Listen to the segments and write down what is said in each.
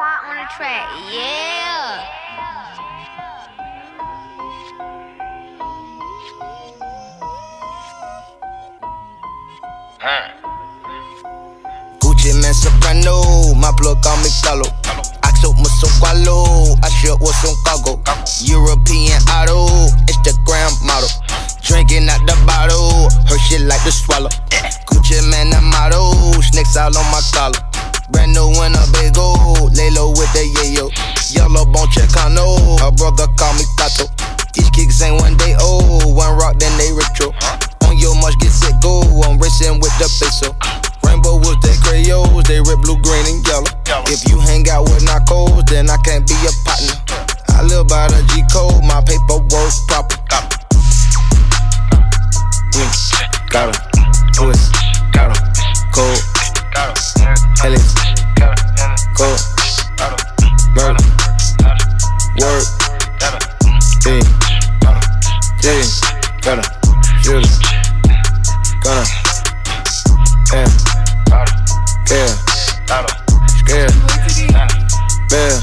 Side on the track, yeah. Gucci Mane soprano, my plug me Carlo. Axel Musoqualo, I shit with some cargo. European auto, Instagram model. Drinking out the bottle, her shit like the swallow. Gucci Mane, the model, snakes all on my collar. Brand new in a big old, lay low with the yayo. Yellow bone Chicano, her brother call me Tato. These kicks ain't one day old, one rock then they retro. On your much get sick go, I'm racing with the peso. Rainbow was they crayons, they red, blue, green, and yellow. If you hang out with narcos, then I can't be a partner. I live by the G code, my paperwork proper. Got 'em, twist, got 'em, cold, Ellis, cold, murder, work, ding, ding, got 'em, shoot 'em, gonna, yeah, yeah, scared, yeah.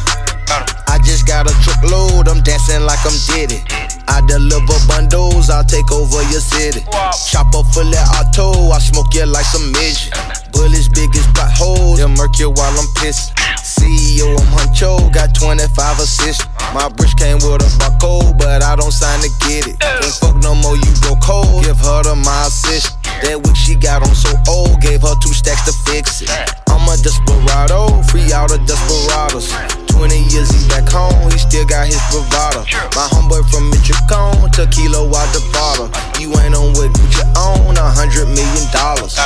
I just got a truckload, I'm dancing like I'm Diddy. I deliver bundles, I'll take over your city. Chopper full of auto, I smoke you like some midget. Bullets big as potholes, they'll murk you while I'm pissed. CEO, I'm Huncho, got 25 assists. My bridge came with a barcode, but I don't sign to get it. Ain't fuck no more, you go cold. Give her to my assist. That wig she got on so old, gave her two stacks to fix it. I'm a desperado, free out of desperados. 20 years he back home, he still got his bravado. My homeboy from Michoacan, tequila out the bottle. You ain't on what you own, a hundred million dollars.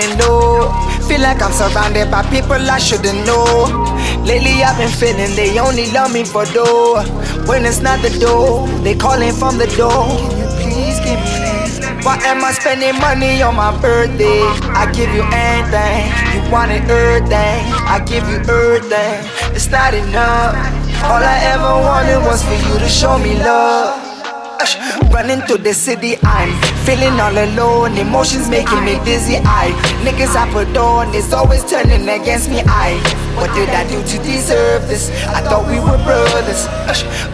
Feeling low. Feel like I'm surrounded by people I shouldn't know. Lately I've been feeling they only love me for dough. When it's not the dough, they calling from the door. Can you please give me why am I spending money on my birthday? I give you anything, you want it everything. I give you everything, it's not enough. All I ever wanted was for you to show me love. Running through the city, I'm feeling all alone. Emotions making me dizzy. I niggas I put on, it's always turning against me. I what did I do to deserve this? I thought we were brothers.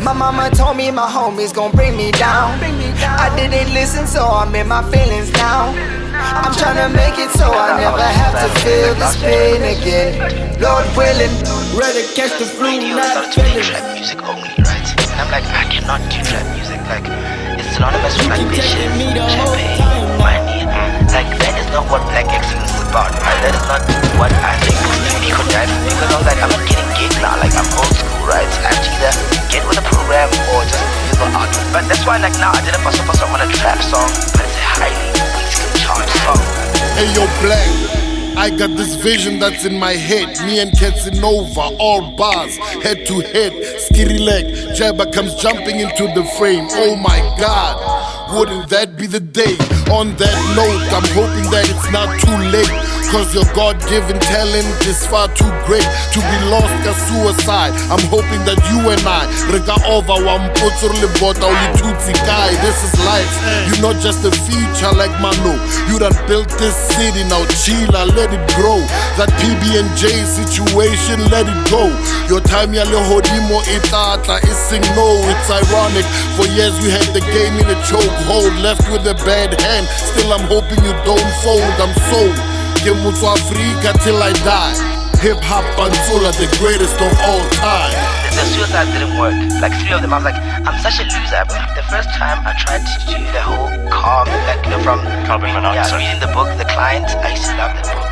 My mama told me my homies gon' bring me down. I didn't listen, so I'm in my feelings now. I'm tryna make it so I never have to feel this pain again. Lord willing, Rather catch the flu, not feeling. trap music only, right? And I'm like, I cannot do trap music. Like, synonymous with whole champagne, money. Like, that is not what black excellence is about, right? That is not what I think is unique or. Because I was like, I'm getting gig now. Like, I'm old school, right? So I have to either get with the program or just figure out. But that's why, like, now I did a paso paso on a trap song, but it's a highly musical charged song. Hey yo, Black. I got this vision that's in my head. Me and Ketsinova, all bars, head to head. Skitty leg, Jabba comes jumping into the frame. Oh my god, wouldn't that be the day? On that note, I'm hoping that it's not too late. Cause your God given talent is far too great to be lost as suicide. I'm hoping that you and I, Rega over Wamputsur Libota Ulitutsi Kai, this is life. You're not just a feature like Mano. You done built this city, now chill, I let it grow. That PB&J situation, let it go. Your time ya lehodimo itata is sing no. It's ironic. For years you had the game in a chokehold, left with a bad hand. Still I'm hoping you don't fold. I'm sold. Give to Africa till I die. Hip hop Pantsula, the greatest of all time. the suicide didn't work. Like three of them, I was like, I'm such a loser. But the first time I tried to do the whole calm, like you know, from Calming yeah, monoxide. reading the book, The Client. I used to love that book.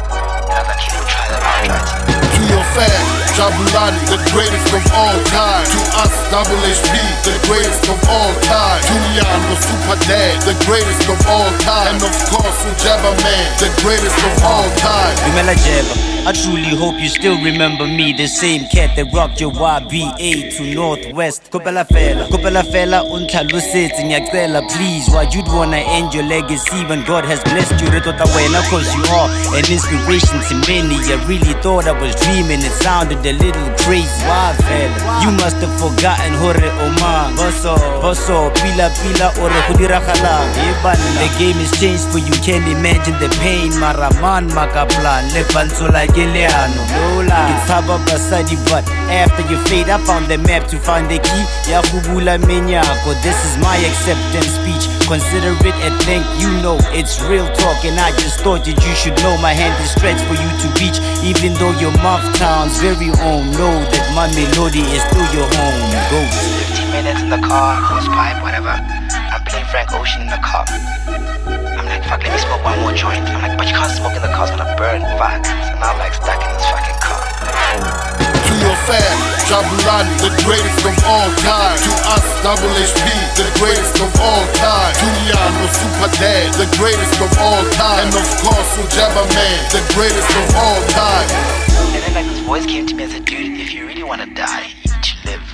And I was like, can you try that out, right? Your fan, Jabulani, the greatest of all time. To us, Double HP, the greatest of all time. Juliano, Super Super Dad, the greatest of all time. And of course, Ujaba Man, the greatest of all time. Dumela Jeba. I truly hope you still remember me, the same cat that rocked your YBA to Northwest. Kopela fela, kopela fela, untlalusetse ngiyacela please. Why you'd wanna end your legacy when God has blessed you? Retota wena, cause you are an inspiration to many. I really thought I was dreaming, it sounded a little crazy. Why fella? You must have forgotten hore oma. Boso, boso, pila pila ore kudira The game has changed for you, can't imagine the pain. Maraman makaplan, lepanso like Giliano. Lola, Gitaba Basadi, but after your fade, I found the map to find the key. Yakubula Menyako, this is my acceptance speech. Consider it and thank you know it's real talk. And I just thought that you should know my hand is stretched for you to reach. Even though your mouth town's very own, know that my melody is still your home. Go. 15 minutes in the car, hose pipe, whatever. I'm playing Frank Ocean in the car. Fuck, let me smoke one more joint. I'm like, but you can't smoke in the car, it's gonna burn. Fuck. So now I'm like stuck in this fucking car. To your fan, Jabulani, the greatest of all time. To us, Double HP, the greatest of all time. Juliano, Super Dad, the greatest of all time. And of course, Ujaba Man, the greatest of all time. And then like this voice came to me and said, dude, if you really wanna die, you need to live.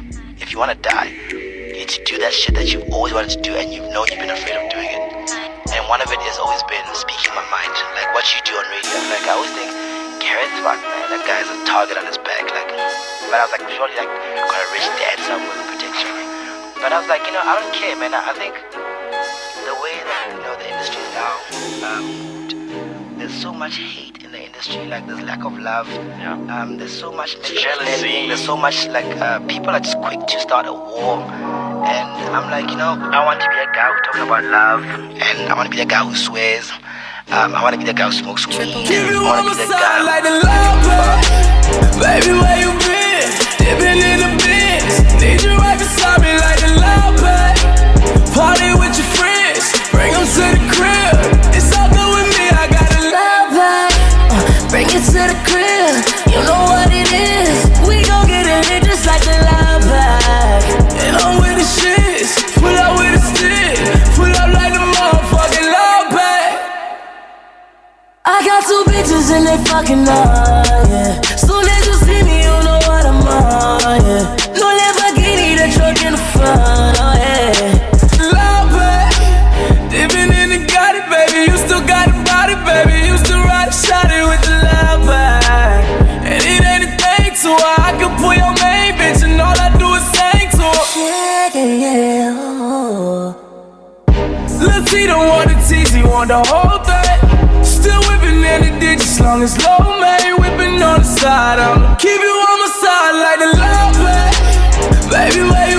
If you wanna die, you need to do that shit that you've always wanted to do and you've known you've been afraid of doing it. And one of it has always been speaking my mind, like what you do on radio. Like I always think, Gareth, fuck man, that guy's a target on his back. Like, but I was like, surely like got a rich dad somewhere who protects you. But I was like, you know, I don't care, man. I, think the way that you know the industry is now, um, there's so much hate in the industry. Like there's lack of love. Yeah. Um, there's so much Jealousy. There's so much like uh, people are just quick to start a war. And I'm like, you know, I want to be a guy who talks about love, and I want to be the guy who swears. Um, I want to be the guy who smokes weed. Give you I one want more to be the sign guy. like the love bug. Baby, where you been? Dipping in the bins. Need you right beside me like the love I got two bitches and they fucking on, yeah. Soon as you see me, you know what I'm on, yeah. No Lamborghini, the truck in the front, oh yeah. Love it, dipping in the Gotti, baby. You still got a body, baby. You still ride a shotty with the love bag. And it ain't a thing to her. I can pull your main bitch, and all I do is sing to her. Yeah, yeah, yeah. Oh. Lil' T don't want the tease, he want the whole in as long as low man whipping on the side. I'ma keep you on my side like the love bag. Baby, where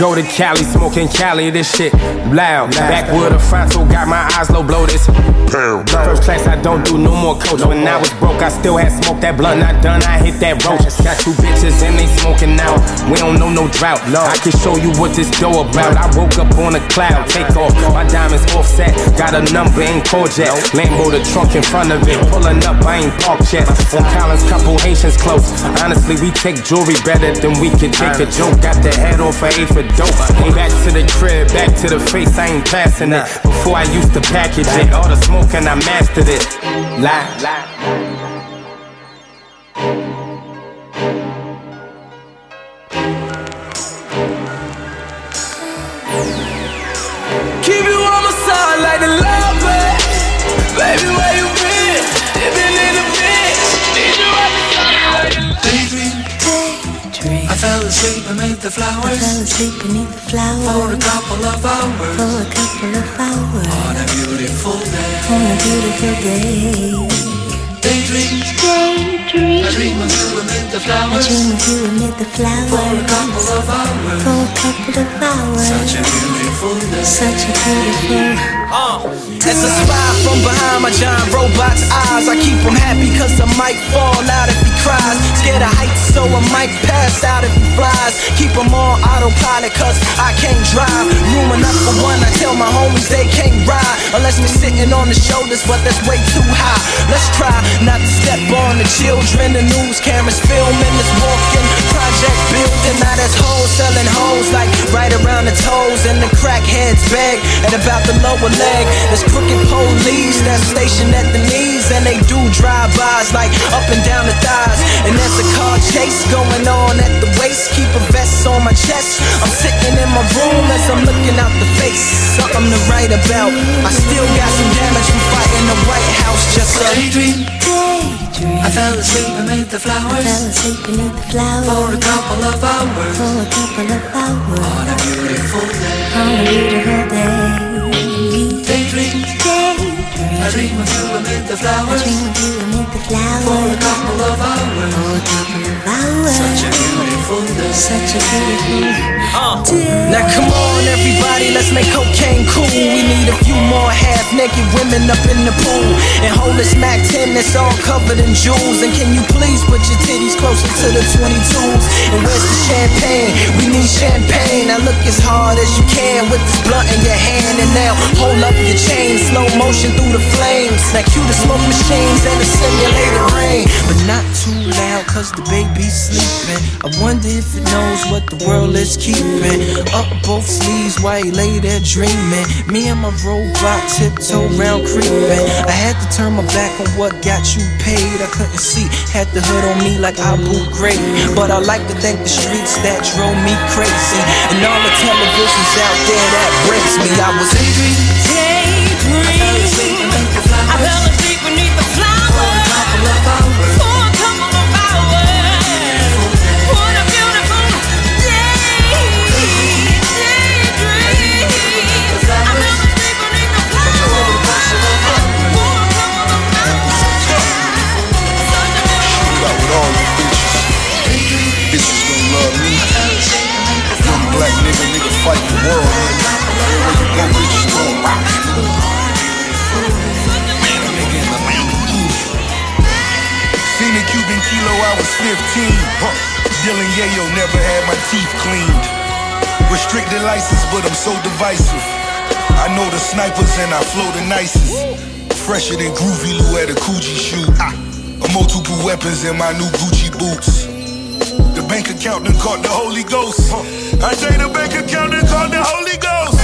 go to Cali, smoking Cali, this shit loud. Backwood of Fronto, got my eyes low, blow this. First class, I don't do no more coach. When I was broke, I still had smoked that blunt, not done, I hit that roach. Got two bitches and they smoking now. We don't know no drought. I can show you what this dough about. I woke up on a cloud, take off. My diamonds offset, got a number, in yet. Lambo, the trunk in front of it. Pulling up, I ain't parked yet. On Collins, couple Haitians close. Honestly, we take jewelry better than we could take a joke. Got the head off A for dope. Ain't back to the crib, back to the face, I ain't passing it. Before I used to package it, all the smoke and I mastered it. Lie, lie. Asleep beneath the I flowers fell asleep beneath the flowers for a couple of hours for a couple of hours on a beautiful day. on a beautiful day. Daydream. Daydream. I dream of you amid the flowers. I dream of you amid the flowers. For a couple of hours. For a couple of hours. Such a beautiful day. Such a beautiful. Uh, as a spy from behind my giant robot's eyes, I keep him happy cause I might fall out if cries. Scared of heights, so I might pass out if he flies. Keep him on autopilot cause I can't drive. Room enough for one, I tell my homies they can't ride. Unless we're sitting on the shoulders, but that's way too high. Let's try not to step on the children. The news cameras filming this walking project building. Now there's hoes selling hoes like right around the toes. And the crackheads beg at about the lower leg. There's crooked police that's stationed at the knees. And they do drive-bys like up and down the And there's a car chase going on at the waist. Keep a vest on my chest. I'm sitting in my room as I'm looking out the face. Something to write about. I still got some damage from fighting the White House. Just a daydream. Daydream. I fell asleep amid the I flowers. fell asleep beneath the flowers. For a couple of hours. For a couple of hours. On a beautiful day. On a beautiful day. Daydream. Daydream. I dream of you amid the I flowers. dream of you amid the For a couple of hours. For a couple of hours. Such a beautiful day. Such a beautiful Uh, day. now come on, everybody, let's make cocaine cool. We need a few more half-naked women up in the pool and hold this Mac 10 that's all covered in jewels. And can you please put your titties closer to the 22s? And where's the champagne? We need champagne. Now look as hard as you can with this blunt in your hand, and now hold up your chain, slow motion through the flames. Now cue the smoke machines and the simulated rain, but not too loud 'cause the baby's sleeping. I wonder if it knows what the world is keeping. Up both sleeves while he lay there dreaming. Me and my robot tiptoe round creeping. I had to turn my back on what got you paid. I couldn't see, had the hood on me like I Abu Ghraib. But I like to thank the streets that drove me crazy. And all the televisions out there that breaks me. I was Daydream. Huh. Dylan Yayo never had my teeth cleaned. Restricted license, but I'm so divisive. I know the snipers and I flow the nicest. Fresher than Groovy Lou at a Coogee shoot. Ah. Multiple weapons in my new Gucci boots. The bank account done caught the Holy Ghost. I say the bank account done caught the Holy Ghost.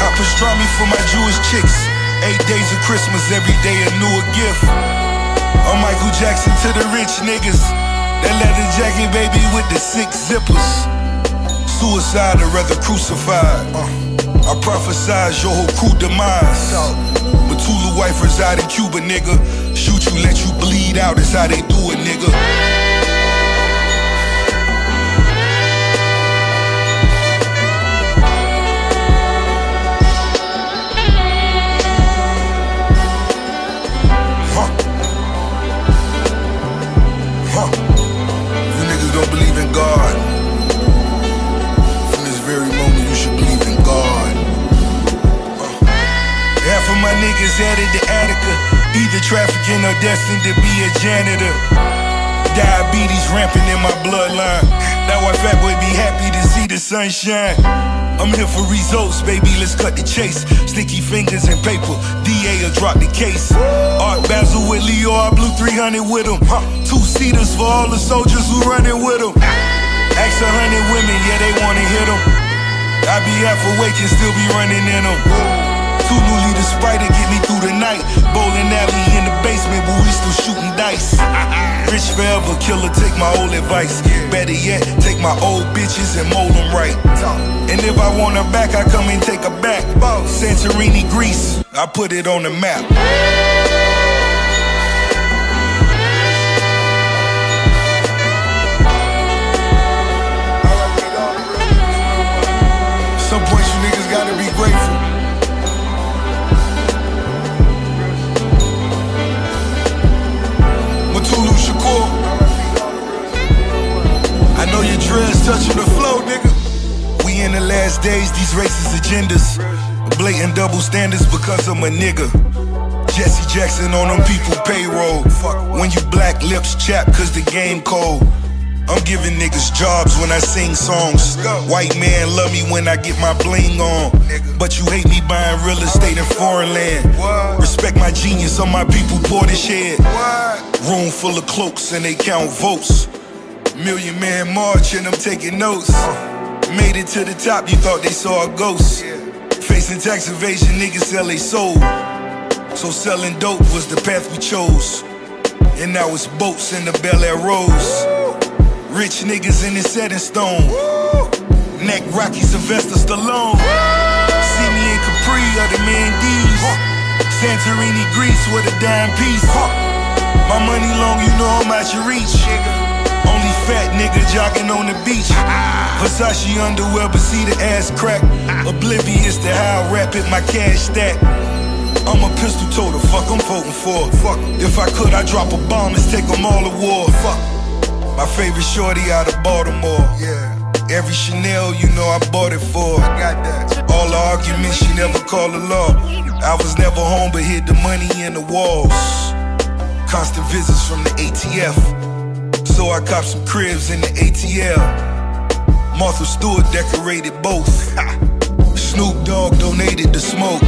Hot pastrami for my Jewish chicks. Eight days of Christmas, every day a newer gift. I'm Michael Jackson to the rich niggas. That leather jacket, baby, with the six zippers. Suicide or rather crucified. Uh, I prophesize your whole crew demise. Matula wife reside in Cuba, nigga. Shoot you, let you bleed out, is how they do it, nigga. Trafficking or destined to be a janitor. Diabetes rampant in my bloodline. That why fat boy be happy to see the sunshine. I'm here for results, baby. Let's cut the chase. Sticky fingers and paper. DA will drop the case. Art Basel with Leo, I blew 300 with him. Two seaters for all the soldiers who running with him. Ask a hundred women, yeah, they wanna hit him. I be half awake and still be running in them. Two new leaders spider get me through the night. Bowling alley in the basement, but we still shooting dice. Rich forever, killer, take my old advice. Better yet, take my old bitches and mold them right. And if I want her back, I come and take her back. Santorini, Greece, I put it on the map. know your touching the flow, nigga. We in the last days, these racist agendas. Blatant double standards because I'm a nigga. Jesse Jackson on them people payroll. When you black lips chap, cause the game cold. I'm giving niggas jobs when I sing songs. White man love me when I get my bling on. But you hate me buying real estate in foreign land. Respect my genius, on my people poor this shit. Room full of cloaks and they count votes. Million man march and I'm taking notes. Made it to the top, you thought they saw a ghost. Facing tax evasion, niggas sell they soul. So selling dope was the path we chose. And now it's boats in the Belaire Rosé. Rich niggas in the setting stone. Neck Rocky Sylvester Stallone. See me in Capri or the Mandy's. Santorini, Greece with a dime piece. My money long, you know I'm out your reach. Nigga jogging on the beach. Versace underwear, but see the ass crack. Oblivious to how I rap it, my cash stack. I'm a pistol toter, fuck I'm voting for. Fuck. If I could, I'd drop a bomb and take them all to war. Fuck. My favorite shorty out of Baltimore. Yeah. Every Chanel, you know I bought it for. I got that. All the arguments, she never called the law. I was never home, but hid the money in the walls. Constant visits from the ATF. So I copped some cribs in the ATL. Martha Stewart decorated both. Snoop Dogg donated the smoke.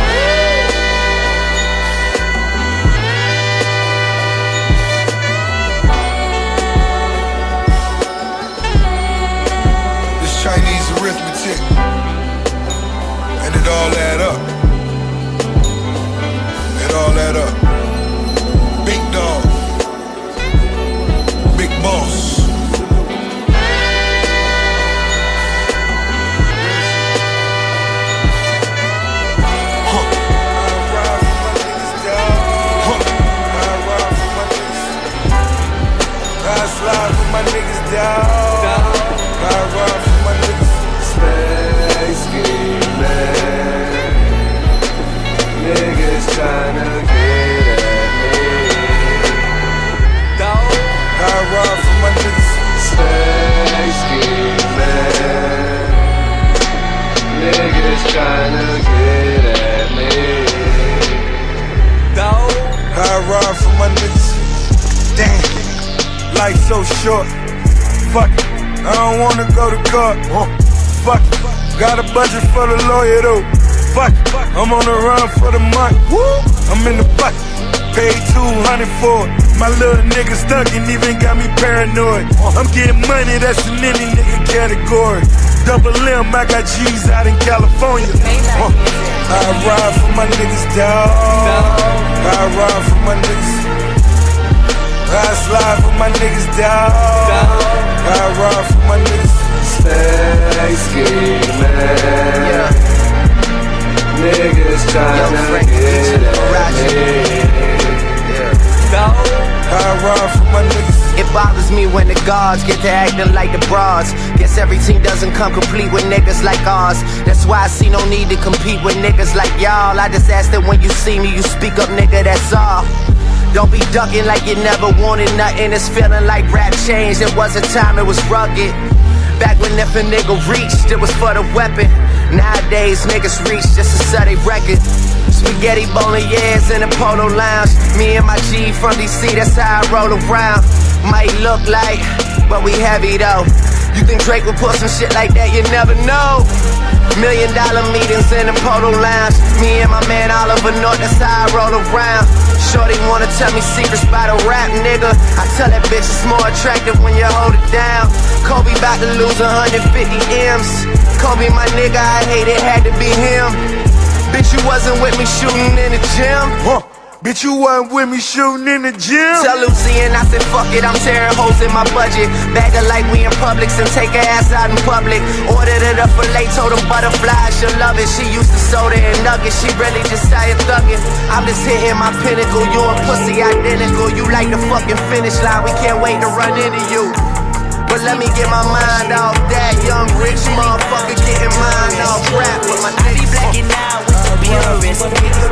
This Chinese arithmetic. And it all add up. It all add up. Big dog. Niggas down. Ride ride for my niggas. Stay scheming. Niggas tryna get at me. Ride ride for my niggas. Stay scheming. Niggas tryna get at me. Ride ride for my niggas. Damn. Life so short. Fuck it. I don't wanna go to court. Uh, fuck it. Got a budget for the lawyer though. Fuck it. I'm on the run for the month. Woo. I'm in the bucket. Paid 200 for it. My little nigga stuck and even got me paranoid. I'm getting money, that's in any nigga category. Double M, I got G's out in California. I ride for my niggas, dog. I ride for my niggas. I slide for my niggas down. I ride for my niggas. Stay scheming. Niggas tryna get at me. I ride for my niggas. It bothers me when the gods get to acting like the bras. Guess every team doesn't come complete with niggas like ours. That's why I see no need to compete with niggas like y'all. I just ask that when you see me, you speak up, nigga, that's all. Don't be ducking like you never wanted nothing. It's feeling like rap changed. It was a time it was rugged. Back when if a nigga reached, it was for the weapon. Nowadays, niggas reach just to sell they record. Spaghetti bowling bolognese in a polo lounge. Me and my G from DC, that's how I roll around. Might look like, but we heavy though. You think Drake would put some shit like that? You never know. Million dollar meetings in a polo lounge. Me and my man Oliver North, that's how I roll around. Shorty wanna tell me secrets about a rap nigga. I tell that bitch it's more attractive when you hold it down. Kobe about to lose 150 M's. Kobe, my nigga, I hate it, had to be him. Bitch, you wasn't with me shooting in the gym. Huh. Bitch, you wasn't with me shooting in the gym. Tell Lucy and I said, fuck it, I'm tearing holes in my budget. Bag her like we in Publix and take her ass out in public. Ordered it up for late, told her butterflies, she'll love it. She used to soda and nuggets, she really just started thugging. I'm just hitting my pinnacle, you and pussy identical. You like the fucking finish line, we can't wait to run into you. But let me get my mind off that young rich motherfucker getting mine off rap with my I be blacking out with the purist.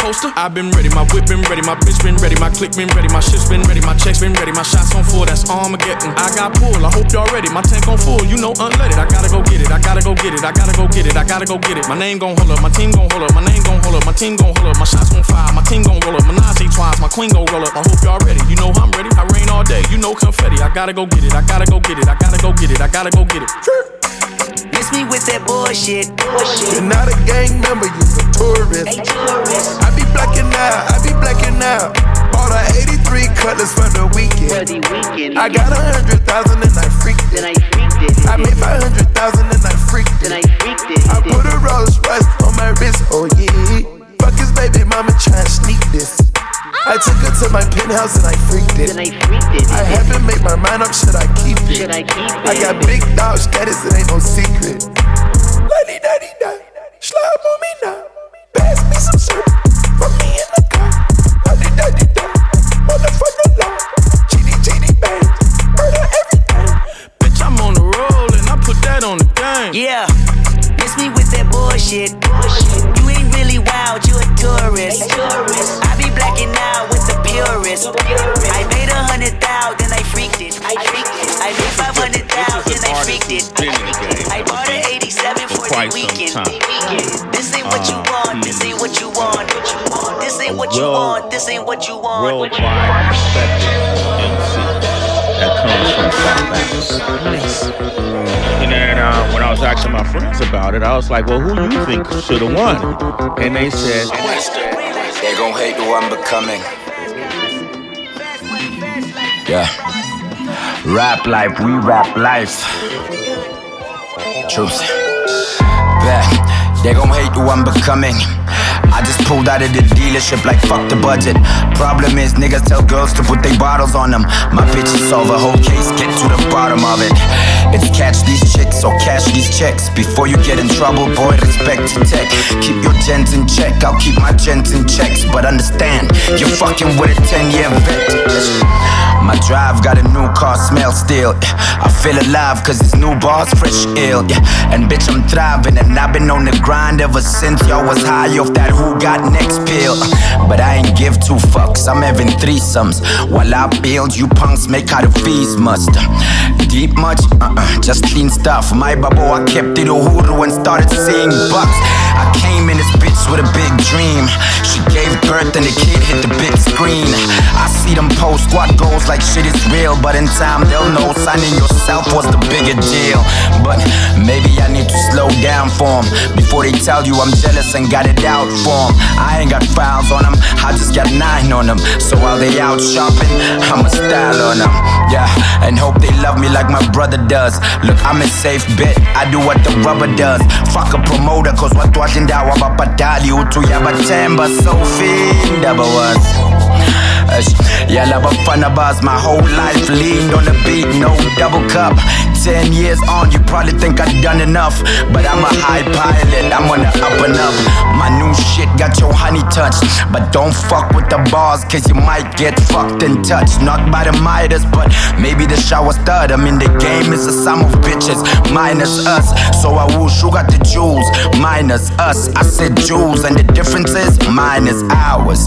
poster. I've been ready, my whip been ready, my bitch been ready, my click been ready, my shit's been ready, my checks been ready, my shots on full, that's Armageddon. I got pull, I hope y'all ready, my tank on full, you know unleaded. I gotta go get it, I gotta go get it, I gotta go get it, I gotta go get it. My name gon' hold up, my team gon' hold up, my name gon' hold up, my team gon' hold up, my shots gon' fire, my team gon' roll up, my Nazi twice, my queen gon' roll up. I hope y'all ready, you know I'm ready. I rain all day, you know confetti. I gotta go get it, I gotta go get it, I gotta go get it, I gotta go get it. Miss me with that bullshit. Bullshit. You're not a gang member, you's a tourist. I be blacking out, I be blacking out. Bought a 83 cutlass for the weekend. I got a hundred thousand and I freaked it. I made five hundred thousand and I freaked it. I put a Rolls Royce on my wrist, oh yeah. Fuck his baby mama tryna sneak this. I took her to my penthouse and I freaked it. I freaked it. I haven't made my mind up, should I keep it? Should I keep it? I got big dog status, it ain't no secret. Lady daddy da, slime on me now. Pass me some syrup, put me in the car. Lady daddy da, motherfucker law. GD GD bang, murder everything. Bitch, I'm on the roll and I put that on the game. Yeah, miss me with that bullshit. You ain't really wild, you a tourist. I be blacking out with the purist. I made a hundred thousand, then I freaked it. I freaked it. I made five hundred thousand, then I freaked it. I bought an 87 for the weekend. This ain't what you want, this ain't what you want. This ain't what you want, this ain't what you want. worldwide respected MC that comes from South Africa. And then uh, when I was asking my friends about it, I was like, well, who do you think should have won? And they said, They gon' hate who I'm becoming. Yeah. Rap life, we rap life. Truth. Yeah. They gon' hate who I'm becoming. I just pulled out of the dealership like fuck the budget. Problem is, niggas tell girls to put their bottles on them. My bitches solve a whole case, get to the bottom of it. It's catch these chicks or cash these checks. Before you get in trouble, boy, respect to tech. Keep your gens in check, I'll keep my gens in checks. But understand, you're fucking with a 10 year vet. My drive got a new car smell still. I feel alive cause it's new bars, fresh ill. And bitch, I'm thriving and I've been on the grind ever since y'all was high off that who got next pill. But I ain't give two fucks, I'm having threesomes. While I build, you punks make out the fees must. Deep much? Uh-uh, just clean stuff. My babo, I kept it Uhuru and started seeing bucks. I came in this bitch with a big dream. She gave birth and the kid hit the big screen. I see them post squad goals like shit is real, but in time they'll know signing yourself was the bigger deal. But maybe I need to slow down for 'em before they tell you I'm jealous and got it out for 'em. I ain't got files on them, I just got nine on them. So while they out shopping, I'ma style on them. Yeah, and hope they love me like my brother does. Look, I'm a safe bet, I do what the rubber does. Fuck a promoter, cause what's watching that? what washindawa bapadali utu yabatemba so finda bawas. Yala bafana bars, my whole life leaned on the beat, no double cup. Ten years on, you probably think I've done enough, but I'm a high pilot, I'm on the up and up. My new shit got your honey touch, but don't fuck with the bars, cause you might get fucked and touched. Not by the Midas, but maybe the shower stud. I mean, the game is a sum of bitches, minus us. So I you got the jewels, minus us. I said jewels, and the difference is minus ours.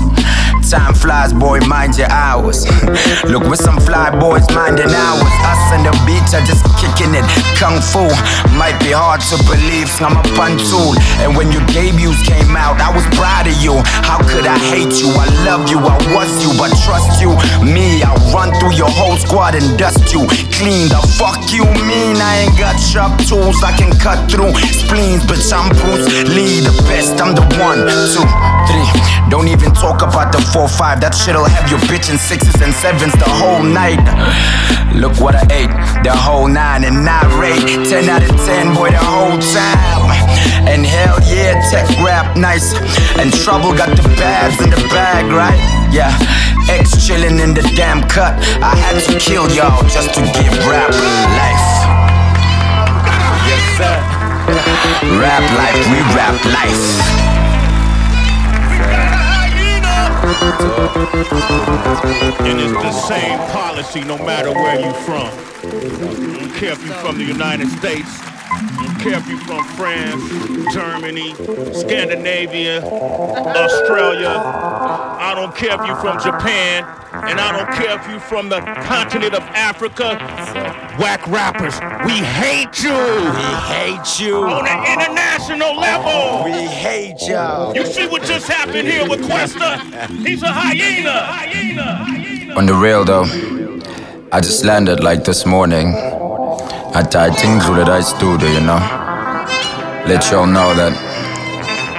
Time flies, boy, mind your hours. Look, with some fly boys minding hours. Us and the beach are just kicking it. Kung Fu might be hard to believe, I'm a fun tool. And when your debuts came out, I was proud of you. How could I hate you? I love you, I was you, but trust you. Me, I'll run through your whole squad and dust you. Clean the fuck you mean? I ain't got sharp tools, I can cut through spleens, bitch. I'm Bruce Lee, the best. I'm the one, two, three. Don't even talk about the four, That shit'll have your bitch bitching sixes and sevens the whole night. Look what I ate, the whole nine and not rate. Ten out of ten, boy, the whole time. And hell yeah, tech rap nice. And trouble got the bags in the bag, right? Yeah, X chillin' in the damn cut. I had to kill y'all just to give rap life. Yes, sir. Rap life, we rap life. And it's the same policy no matter where you're from. I don't care if you're from the United States, care if you're from France, Germany, Scandinavia, Australia. I don't care if you're from Japan, and I don't care if you're from the continent of Africa. Whack rappers, we hate you. We hate you. On an international level. We hate y'all. You see what just happened here with Questa? He's a hyena. hyena. Hyena. On the real though, I just landed like this morning. I tied things with I studio, you know. Let y'all know that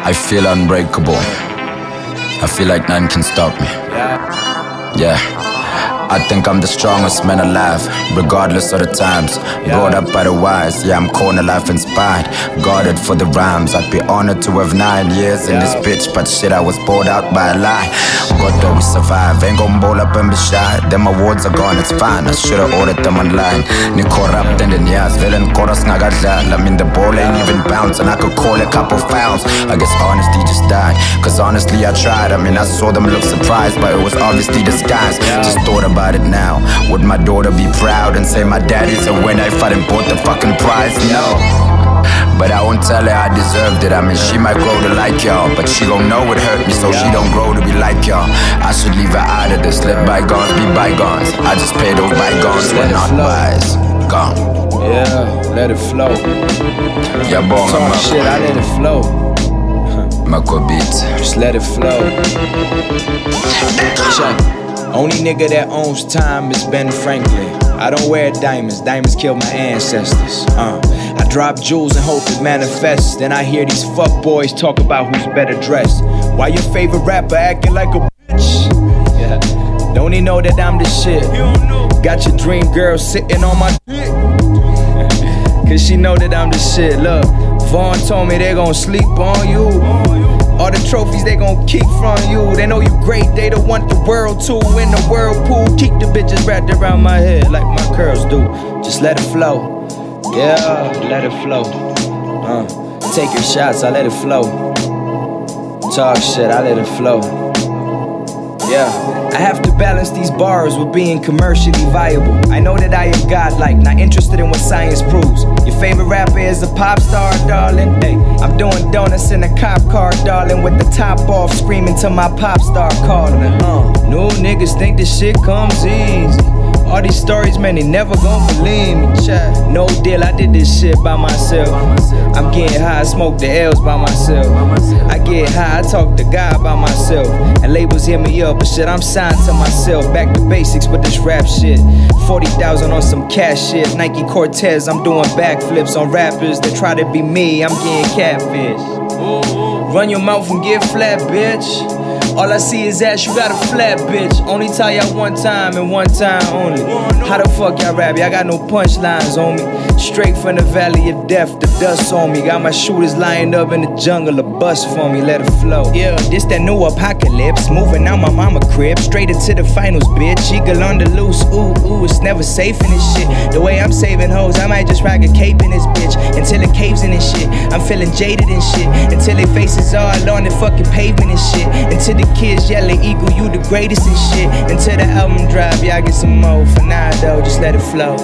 I feel unbreakable. I feel like none can stop me. Yeah. I think I'm the strongest man alive, regardless of the times. Brought up by the wise, yeah, I'm corner life Guarded for the rhymes, I'd be honored to have nine years in this bitch, but shit, I was bought out by a lie. But though we survive, ain't gon' bowl up and be shy. Them awards are gone, it's fine. I should've ordered them online. Ni corrupt and then yes, villain chorus nagadla. I mean, the ball ain't even bouncing, I could call a couple fouls. I guess honesty just died, cause honestly, I tried. I mean, I saw them look surprised, but it was obviously disguised. Just thought about it now. Would my daughter be proud and say my daddy's a winner if I didn't bought the fucking prize? No. But I won't tell her I deserved it. I mean, she might grow to like y'all, but she gon' know it hurt me, so she don't grow to be like y'all. I should leave her out of this. Let bygones be bygones. I just pay those bygones when not buys. Gone. Yeah, let it flow. Yeah, bon, Talk I'm shit, I let it flow. Mako beat. Just let it flow. Check. Only nigga that owns time is Ben Franklin. I don't wear diamonds, diamonds killed my ancestors. Uh, I drop jewels and hope it manifests. Then I hear these fuck boys talk about who's better dressed. Why your favorite rapper acting like a bitch? Yeah. Don't he know that I'm the shit? Got your dream girl sitting on my dick. Cause she know that I'm the shit. Look, Vaughn told me they gon' sleep on you. All the trophies they gon' keep from you. They know you great, they don't want the world to. In the whirlpool, keep the bitches wrapped around my head like my curls do. Just let it flow. Yeah, let it flow. Uh, take your shots, I let it flow. Talk shit, I let it flow. Yeah, I have to balance these bars with being commercially viable. I know that I am godlike, not interested in what science proves. Your favorite rapper is a pop star, darling. Hey, I'm doing donuts in a cop car, darling, with the top off, screaming to my pop star calling. Uh, no niggas think this shit comes easy. All these stories, man, they never gon' believe me. No deal, I did this shit by myself. I'm getting high, I smoke the L's by myself. I get high, I talk to God by myself. And labels hit me up, but shit, I'm signed to myself. Back to basics with this rap shit. 40,000 on some cash shit. Nike Cortez, I'm doing backflips on rappers that try to be me. I'm getting catfish. Run your mouth and get flat, bitch. All I see is ass, you got a flat bitch. Only tell y'all one time and one time only. How the fuck y'all rap? Y'all got no punchlines on me. Straight from the valley of death, the dust on me. Got my shooters lined up in the jungle, a bus for me, let it flow. Yeah, this that new apocalypse. Moving out my mama crib, straight into the finals, bitch. Eagle on the loose, ooh, ooh, it's never safe in this shit. The way I'm saving hoes, I might just rock a cape in this bitch until it caves in this shit. I'm feeling jaded and shit until their faces all on the fucking pavement and shit. Until the kids yelling, Eagle, you the greatest and shit. Until the album drop, y'all get some more. For now, though, just let it flow.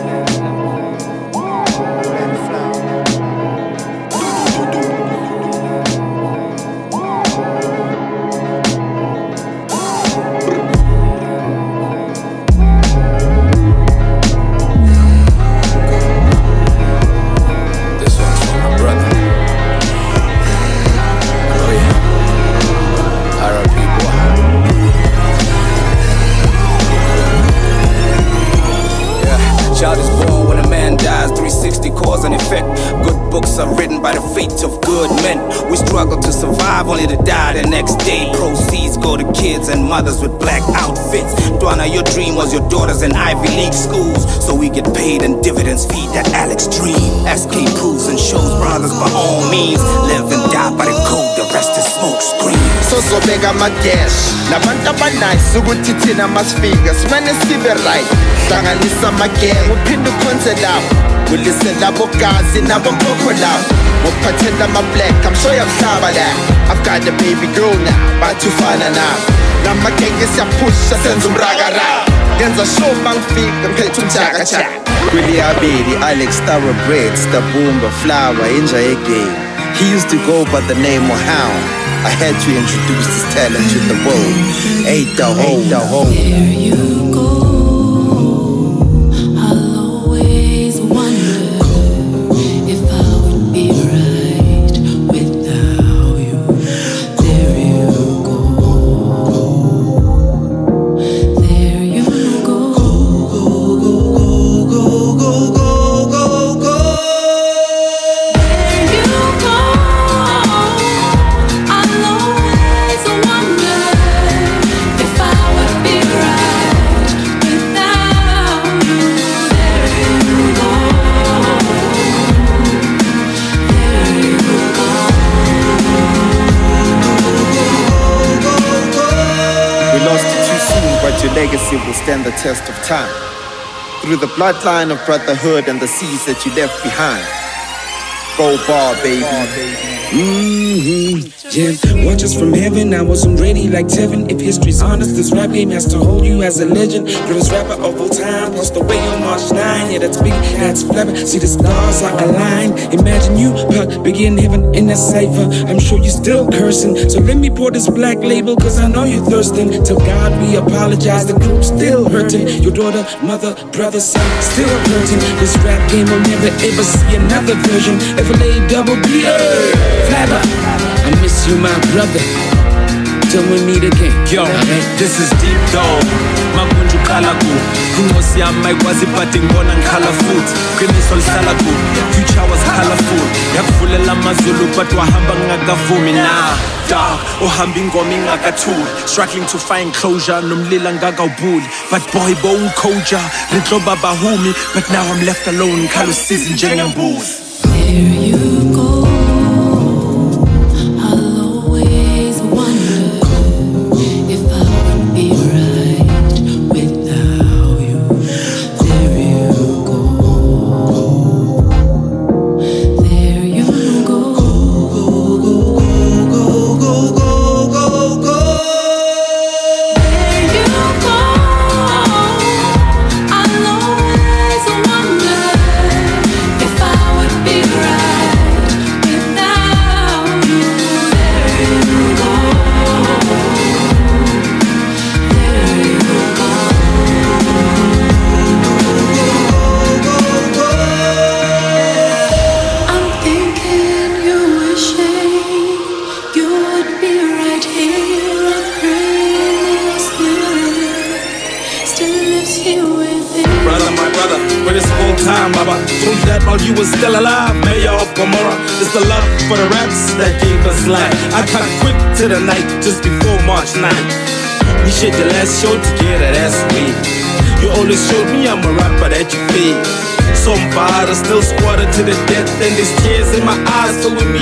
Only to die the next day. Proceeds go to kids and mothers with black outfits. Dwana, your dream was your daughters in Ivy League schools. So we get paid and dividends feed that Alex dream. SK proves and shows brothers by all means. Live and die by the code, the rest is smoke screen. So so big I'm sozobeka amagesh nabantu abanice ukuthi thina masifika simane sibe right hlanganisa amageng uphinde ukhonse lapho kulisela bogazi nabokhokho lawo ngokuphathela ama-black i'm sure yamhlaba la i've got a baby girl now bathufana nabo namagenge siyaphusha senza umrakara ngenza sure bangifika ngiphethe umjakajaka Abedi, Alex Thoroughbred, Stabumba, Flower, Inja again. He used to go by the name of Hound. I had to introduce this talent to the world. Ain't the whole, the whole. Test of time. Through the bloodline of brotherhood and the seeds that you left behind. Go bar, baby. Mm-hmm. Yeah, watch us from heaven. I wasn't ready like Tevin. If history's honest, this rap game has to hold you as a legend. Greatest rapper of all time, Plus the way on March 9. Yeah, that's big, that's clever. See the stars are aligned. Imagine you, Puck, begin heaven in a cipher. I'm sure you're still cursing. So let me pour this black label, cause I know you're thirsting. Tell God we apologize, the group's still hurting. Your daughter, mother, brother, son, still hurting. This rap game will never ever see another version. FLA double B, Flabber. I miss you, my brother. Till we meet again. Yo, this is deep dog. Makunju kala ku inkosi yami ayikwazi but ngibona ngikhala futhi qiniso lihlala ku future was colorful. Yakuvulela amazulu but wahamba ngingakavumi na. Dog uhamba ingoma ingakathuli struggling to find closure nomlila ngakawubuli but boy bo bowucoja ritloba bahumi but now i'm left alone. Ngikhala usizi njengembuzi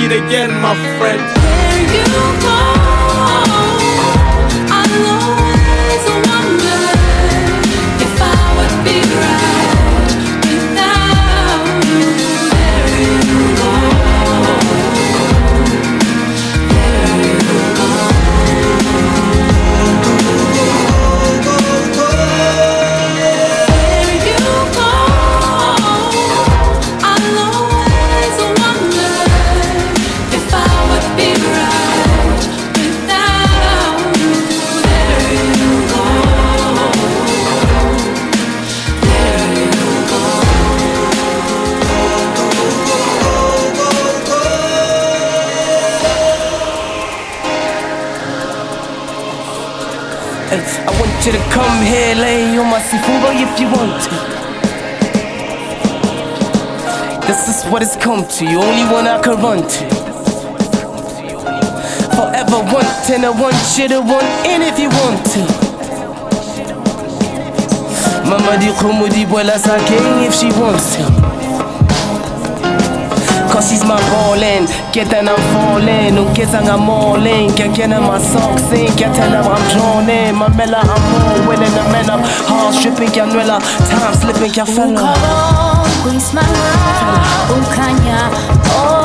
meet again, my friend. If you want to. This is what it's come to, you only one I can run to. Forever wanting, I want you to want in if you want to. Mama di khumudi bola king if she wants to. Cause she's my ballin', get that I'm falling, kids I'm all in, get in my socks in, her I'm drawn in, my mela I'm more willing, the men up, hard stripping, can time slipping, can fella. kuisimama ukanya oh,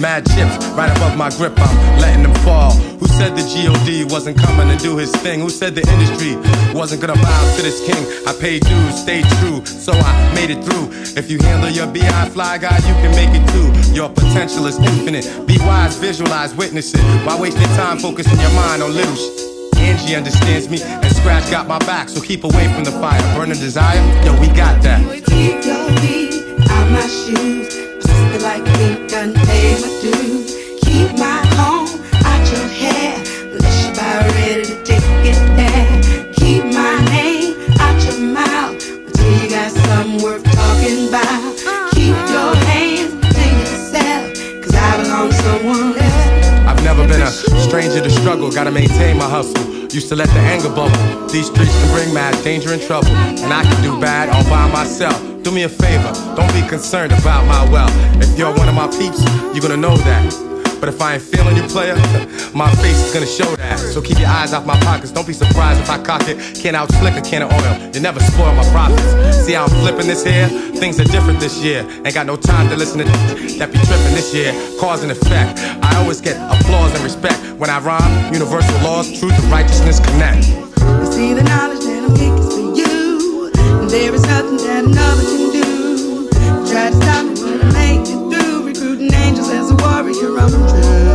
Mad chips right above my grip, I'm letting them fall. Who said the GOD wasn't coming to do his thing? Who said the industry wasn't gonna bow to this king? I paid dues, stayed true, so I made it through. If you handle your BI fly guy, you can make it too. Your potential is infinite. Be wise, visualize, witness it. Why waste your time focusing your mind on little shit? Angie understands me, and Scratch got my back, so keep away from the fire. Burning desire, yo, we got that. Your feet out my shoes, like we done my dues. Keep my home out your hair, unless you about ready to take it there. Keep my name out your mouth until you got something worth talking about. Keep your hands to yourself, 'cause I belong to someone else. I've never been a stranger to struggle, gotta maintain my hustle. Used to let the anger bubble. These streets can bring mad danger and trouble. And I can do bad all by myself. Do me a favor, don't be concerned about my wealth. If you're one of my peeps, you're gonna know that. But if I ain't feeling you, player, my face is gonna show that. So keep your eyes off my pockets. Don't be surprised if I cock it. Can't out slick a can of oil. You never spoil my profits. See how I'm flipping this here? Things are different this year. Ain't got no time to listen to that be tripping this year. Cause and effect. I always get applause and respect when I rhyme. Universal laws, truth and righteousness connect. See the knowledge that I'm there is nothing that another can do. Try to stop me, but I make it through. Recruiting angels as a warrior, I'm true.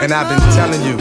And I've been telling you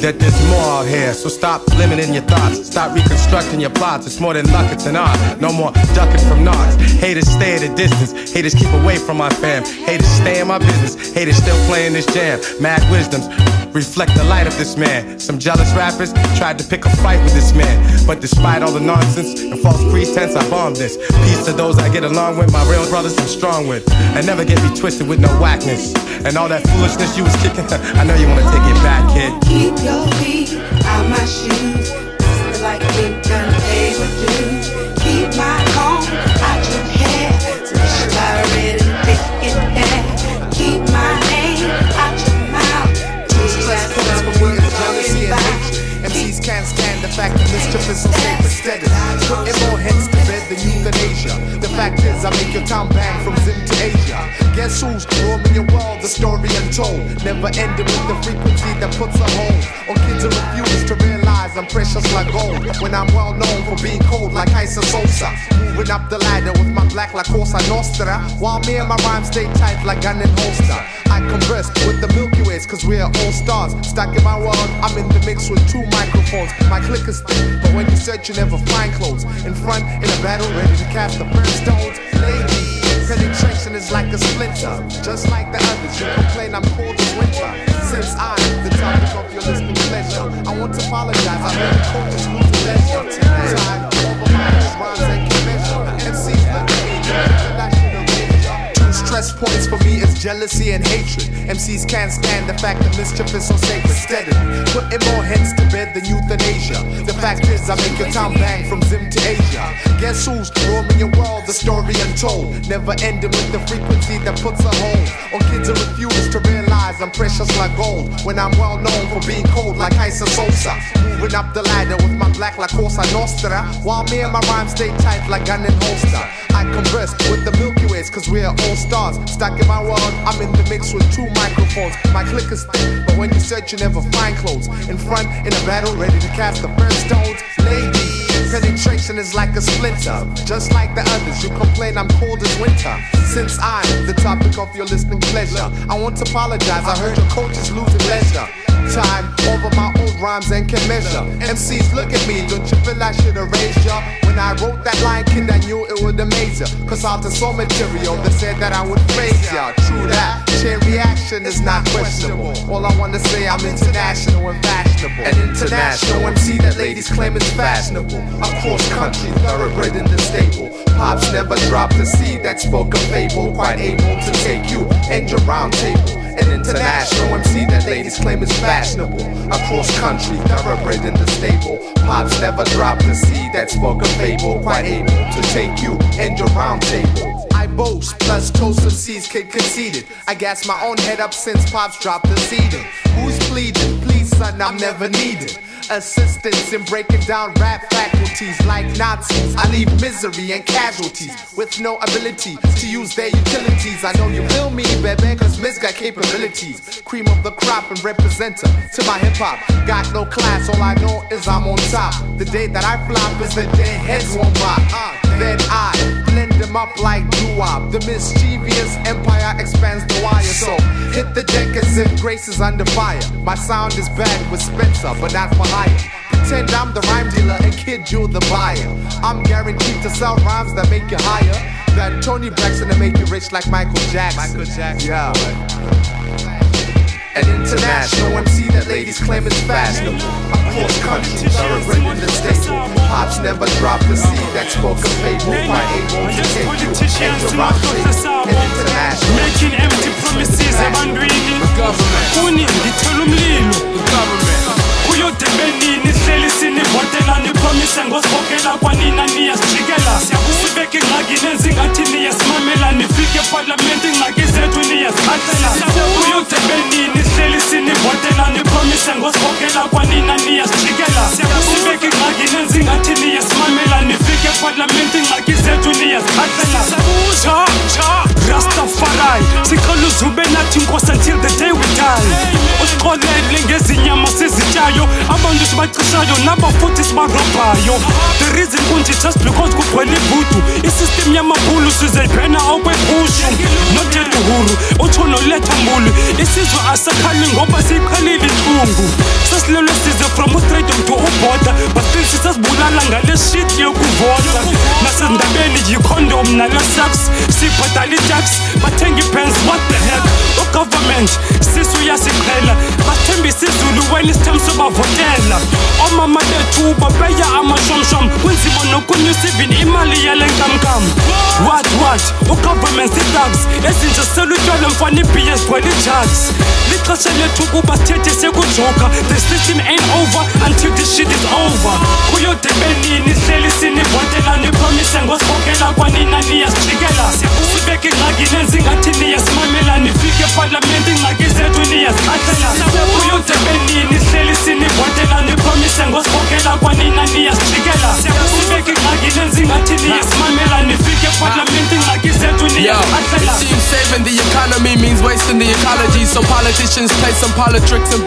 that there's more out here. So stop limiting your thoughts, stop reconstructing your plots. It's more than luck, it's an art. No more ducking from knocks. Haters stay at a distance, haters keep away from my fam. Haters stay in my business, haters still playing this jam. Mad wisdoms reflect the light of this man. Some jealous rappers tried to pick a fight with this man, but despite all the nonsense and false pretense, I bombed this. Peace to those I get along with, my real brothers I'm strong with, and never get me twisted with no whackness and all that foolishness you was kicking. I know you wanna take it back, kid. Keep your feet out my shoes, like we done paid with dues. Keep my comb out your hair, so you about ready to it there. Keep my keep that for me is jealousy and hatred. MCs can't stand the fact that mischief is so safe steady. Putting more heads than euthanasia. The fact is, I make your town bang from Zim to Asia. Guess who's roaming your world? The story untold. Never ending with the frequency that puts a hold on kids who refuse to realize I'm precious like gold. When I'm well known for being cold like Isa Sosa. Moving up the ladder with my black La Cosa Nostra. While me and my rhymes stay tight like gun and holster. I converse with the Milky Ways cause we're all stars. Stuck in my world, I'm in the mix with two microphones. My click is thick, but when you search, you never find clothes. In front, in a battle, ready to cast the first stones. Ladies, penetration is like a splinter. Just like the others, you complain I'm cold as winter. Since I'm the topic of your listening pleasure, I want to apologize. I heard the cold is losing leisure. Time over my rhymes and Stress points for me is jealousy and hatred. MCs can't stand the fact that mischief is so safe and steady. Putting more heads to bed than euthanasia. The fact is, I make your town bang from Zim to Asia. Guess who's roaming your world? The story untold. Never ending with the frequency that puts a hold on kids who refuse to I'm precious like gold. When I'm well known for being cold like Isa Sosa. Moving up the ladder with my black La Cosa Nostra. While me and my rhymes stay tight like gun and holster. I converse with the Milky Ways cause we're all stars. Stuck in my world, I'm in the mix with two microphones. My click is thick, but when you search, you never find clothes. In front, in a battle, ready to cast the first stones. Ladies, penetration is like a splinter. Just like the others, you complain I'm cold as winter. Since I'm the topic of your listening pleasure, I want to apologize. I heard your coach is losing leisure. Time over my old rhymes and can measure. MCs look at me, don't you feel I should have raised ya? When I wrote that line, kid, I knew it would amaze ya. Cause out of so material that said that I would praise ya. True that, chain reaction is not questionable. All I wanna say, I'm international and fashionable. An international MC that ladies claim is fashionable. Across country, thoroughbred in the stable. Pops never dropped a seed that spoke a fable. Quite able to take you and your round table. International MC that ladies claim is fashionable. Across country, thoroughbred in the stable. Pops never dropped a seed that spoke a fable. Quite able to take you and your round table. I boast, plus toast MCs kid conceited. I gas my own head up since Pops dropped the seeding. Who's pleading? Please, son, I'm never needed. Assistance in breaking down rap faculties like Nazis. I leave misery and casualties with no ability to use their utilities. I know you feel me, baby, cause Miz got capabilities. Cream of the crop and representer to my hip hop. Got no class, all I know is I'm on top. The day that I flop is the day heads won't bop. Uh, then I them up like doo-wop. The mischievous empire expands the wire. So hit the deck as if Grace is under fire. My sound is bad with Spencer, but not for hire. Pretend I'm the rhyme dealer and kid you the buyer. I'm guaranteed to sell rhymes that make you higher. Than Toni Braxton to make you rich like Michael Jackson. Michael Jackson. Yeah. An international MC that ladies claim is fashionable. Across country, thoroughbred in the stable. Pops never dropped a seed that spoke a fable. Quite able to take you and your rock. An international Making empty promises ebantwini kuni ngithela umlilo kuyodebenini hleli sinivotela nipromise ngosibokela kwanina niyasijikela sibeke ingxaki ezingathi niyasimamela. Nifike epalamente iingxaki zethu niyazikhatlela kuyodebenini hleli sinivotela nipromise ngosibokela kwanina niyasijikela sibeke ingxaki ezingathi niyasimamela. Nifike epalamente iingxaki zethu niyazikhatlela cha uzube nathi inkosi until the day we die. Usixolele ngezinyama sizityayo abantu sibacishayo naba futhi sibarobhayo. The reason kunje just because kugcwele ibhudu isystem yamabhulu sizayibhena okwebhushu nojeduhuru utsho noletha mbulu isizwe asakhali ngoba siyiqhelile intlungu sesilelwe size from ustradom to uboda but still sisazibulala ngale shit yokuvota. Nasezindabeni yikhondom nale sax sibhatala itax bathenga ipens what the heck? Ugovernment sisu uyasiqhela bathembisa izulu when isitime sobavotela. Omama bethu babeya amashomshom kunzima nokunyusa even imali yale nkamnkam what what? Ugovernment itax ezinje selutywala mfana ibhiye zigcwele ijugs lixesha lethu ukuba sithethe sekujoka the system ain't over until this shit is over. Kuyode benini hleli sinivotela nipromise ngosibokela kwanina niyasijikela sibeke ingxaki nenzingathi niyasimamela nifike epalamente ingxaki zethu niyazikhatlela kuyode benini hleli sinivotela nipromise ngosibokela kwanina niyasijikela sibeke ingxaki nenzingathi niyasimamela nifike epalamente ingxaki zethu Yo, it seems saving the economy means wasting the ecology. So politicians play some politics and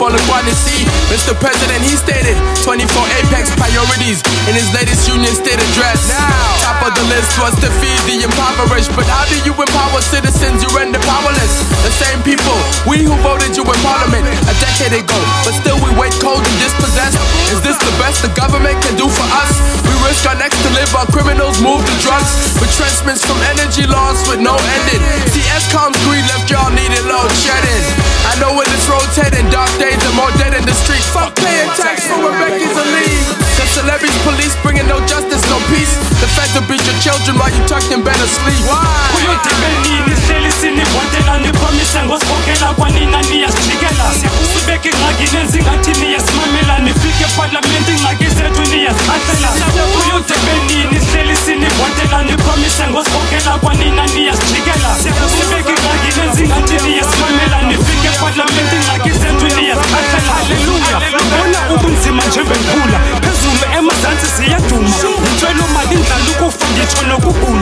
see. Mr. President, he stated 24 apex priorities in his latest Union State address. Now, top of the list was to feed the impoverished. But how do you empower citizens you render powerless? The same people, we who voted you in parliament a decade ago. But still we wait cold and dispossessed. Is this the best the government can do for us? We risk our necks to live while criminals move to drugs. Retrenchments from energy laws with no ending. See, Eskom's greed left y'all needing load shedding. I know when it's rotating, dark days are more dead in the street. Fuck paying tax for Rebecca's a leave. Cause celebrities, police bringing no justice, no peace. The feds will beat your children while you tucked in bed asleep. kuyode benini hleli sinivotela nipromise ngosibokela kwanina niyasijikela sibeke ingxaki nenzingathi niyasimamela nifike epalamente ingxaki zethu niyazikhatlela kuyode benini hleli sinivotela nipromise ngosibokela kwanina niyasijikela sibeke ingxaki nenzingathi niyasimamela nifike epalamente ingxaki zethu niyazikhatlela halleluya bona ubunzima njengenkula phezulu emazantsi ziyaduma yintswelo mali ndlala ukufa ngitsho nokugula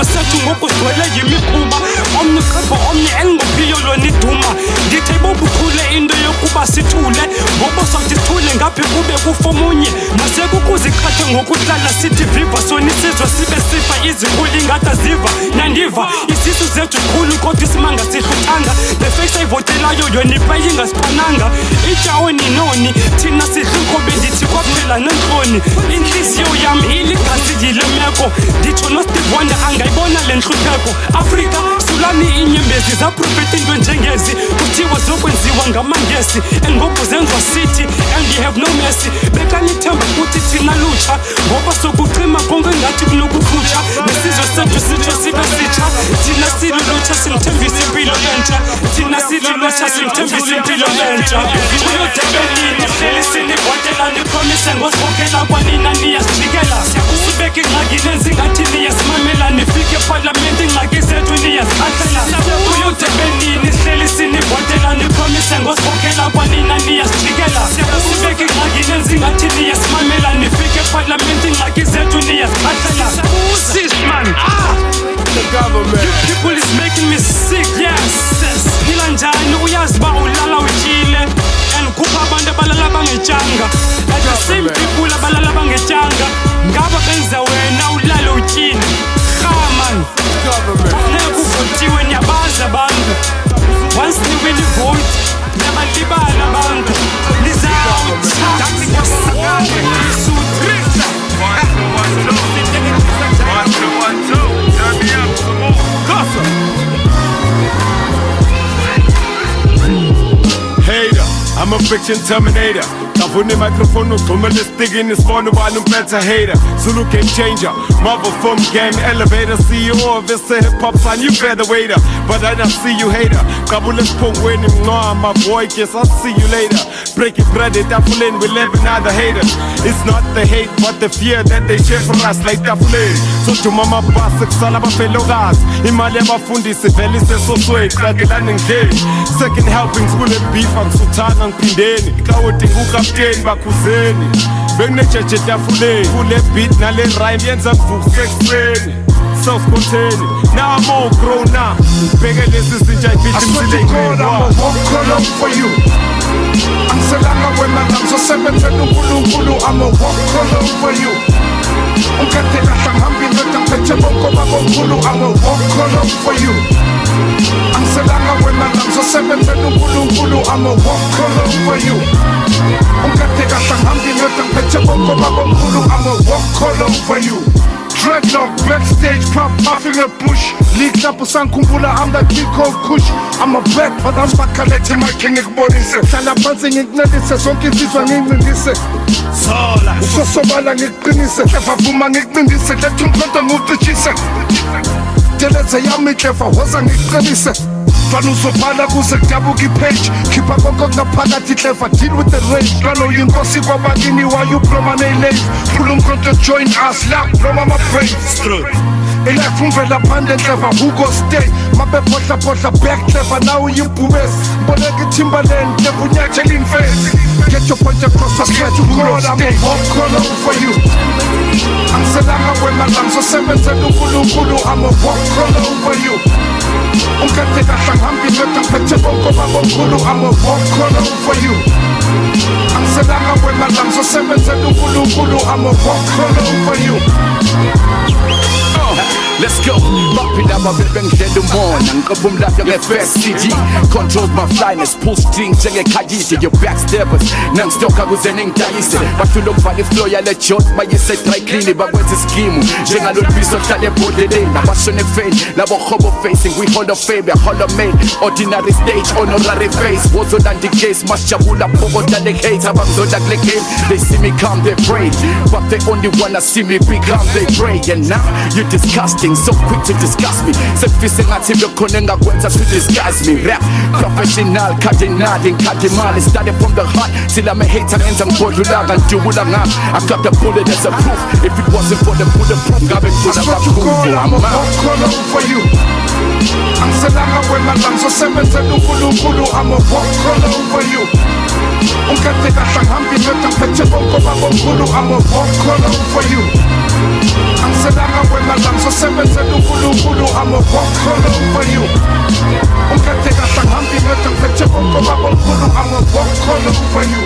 basathi ngokugcwele yimikhuba. Omniqebo omniengophiyo lona iduma ndithe bobukhule into yokuba sithule ngoku sothi sithule ngaphi kube kufomunye. Nasekukuziqhathe ngokuhlala sithi viva sona isizwe sibe sifa. Izikhuli ngada ziva nandiva. Isisu zethu khulu kodwa isimanga sihluthanga. Nefeksi ayivotelayo yona ipeyingasiqonanga ityaweni noni thina sidlinko bendithi kwaphela nentloni. Intliziyo yam iligasi yile meko. Nditsho nosteve wonder angayibona le ntlupheko afrika sulani iinyembezi zaprofeta into njengezi. Kuthiwa zokwenziwa ngamangesi and ngoku zenziwa city and you have no mercy. Bekanithemba kuthi thina lutsha ngoba sokucima konke ngathi kunokufutsha. Nesizwe sethu sitsho sibe sitsha. Thina silulutsha simthembisa impilo entsha. Thina silulutsha simthembisa impilo entsha. Uyodebenini hleli sinivotela nipromise ngosibokela kwanina niyasijikela sibeke ingxaki nenzingathi niyasimamela nifike epalamente ingxaki zethu niyazikhatlela uyodebenini hleli sinivotela nipromise ngosibokela kwanina niyasijikela sibeke ingxaki nenzingathi niyasimamela. Nifike epalamente ingxaki zethu niyazikhatlela sisman. Ah The government. You people is making me sick, yes. Phila njani? Uyazi uba ulala utyile and kupha abantu abalala bangetyanga like the same people abalala bangetyanga ngaba benza wena ulale utyile rhaman funeka kuvotiwe niyabazi abantu once niwini vote niyabalibala abantu Hater, I'm a fiction terminator. Ngavuna microphone ugxumela esitikini sibona ubani umpetha hater. Zulu game changer, Marvel film game elevator CEO of this hip hop sign, you better waiter. But I don't see you hater. Qabula esiphongweni mnqwa my boy guess I'll see you later Breaking bread etafuleni we living out the It's not the hate but the fear that they share for us like tafuleni Soduma amabhasi kusala abafelokazi Imali yabafundisi vele isesosweni Qakelani ngidleni Second helpings kule beef angisuthanga ngiphindeni Ikawoti ngukapteni bakhuzeni Bekunejeje etafuleni Kule beat nale rhyme yenza kuvuka South Container now I'm all grown up bheke lesi sintsha I swear to God, I'ma walk all over for you. Angiselanga wena ngizosebenzela uNkulunkulu, I'ma walk all over you. Ungikhethe kahle ngihambe indoda ngiphethe bonke bakomkhulu, I'ma walk all over you. i'm Angiselanga wena ngizosebenzela uNkulunkulu, I'ma walk all over you. Ungikhethe kahle ngihambe indoda ngiphethe bonke bakomkhulu, I'ma walk all over you. Dreadlock backstage, pop puffing a push. Leaked up usankhumbula I'm the king of Kush. I'm a black but I'm bakalethi makhe ngikubonise. Hlala phansi ngikuncedise zonke insizwa ngiyincindise. Sola usosobala ngikuqinise. Clever vuma ngikuncindise. Letha umkhonto ngiwucishise. Teleze yami clever woza ngikuqinise. Fana uzobhala kuze ipage khipha konke okungaphakathi clever deal with the rage. Qalo yinkosi kwabakini wayubloma neyilave phula umkhonto join us la bloma ama-brains ilife umvela phandle clever who go stay? Mabephohlaphohla back clever now itimbaland clever unyathela infesi get your point across I swear to God I'm a all over you angiselanga wena la ngizosebenzela unkulunkulu I'm a walk all over you. Ngihambe indoda ngiphethe bonke bakomkhulu I'm a walk all over you. I'm angiselanga wena la ngizosebenzela unkulunkulu I'm a walk all over you them on And go boom like your first CD Controls my flyness, pull string Jenge kajisi, your backstabbers. Nang stoka kuzening dayise Bafilo vale flow ya le chot Ma yese try clean it Bagwenze skimu Jenga lo biso hlale fame Labo hobo facing We hall of fame hall of made Ordinary stage Honorary face. Wozo than the case Mashabula pogo than the hate Abangzoda kle game They see me come they pray. But they only wanna see me become they pray. And now you disgusting So quick to discuss me. Sefise ngathi lokhona engakwenza to disguise me. Rap professional cardinal incardinal Started from the heart. Till I'm a hater ngenza ngibodlula ngandubula ngami I got the bullet as a proof. If it wasn't for the bulletproof ngabe ngifuna kakhulu I'm over you. Angiselanga wena la ngizosebenzela unkulunkulu I'm a walk all over you ngihambe indoda ngiphethe bonke bakomkhulu I'm a walk all over you angiselanga wena la ngizosebenzela unkulunkulu I'm a walk all over you ngihambe indoda ngiphethe bonke bakomkhulu I'm a walk all over you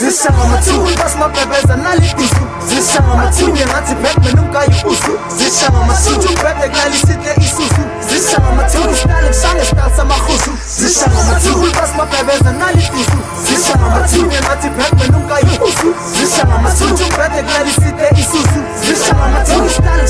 zishaya amathuli basimabhebeza nalitisu zishaya amathuli ngathi batman umkayibusu zishaya amathuli ubhede kulalisite isusu. Zishaya amathuli style kushange style samahusu. Zishaya amathuli basimabhebeza nalitisu zishaya amathuli ngathi batman umkayibusu zishaya amathuli ubhede kulalisite isusu. Zishaya amathuli style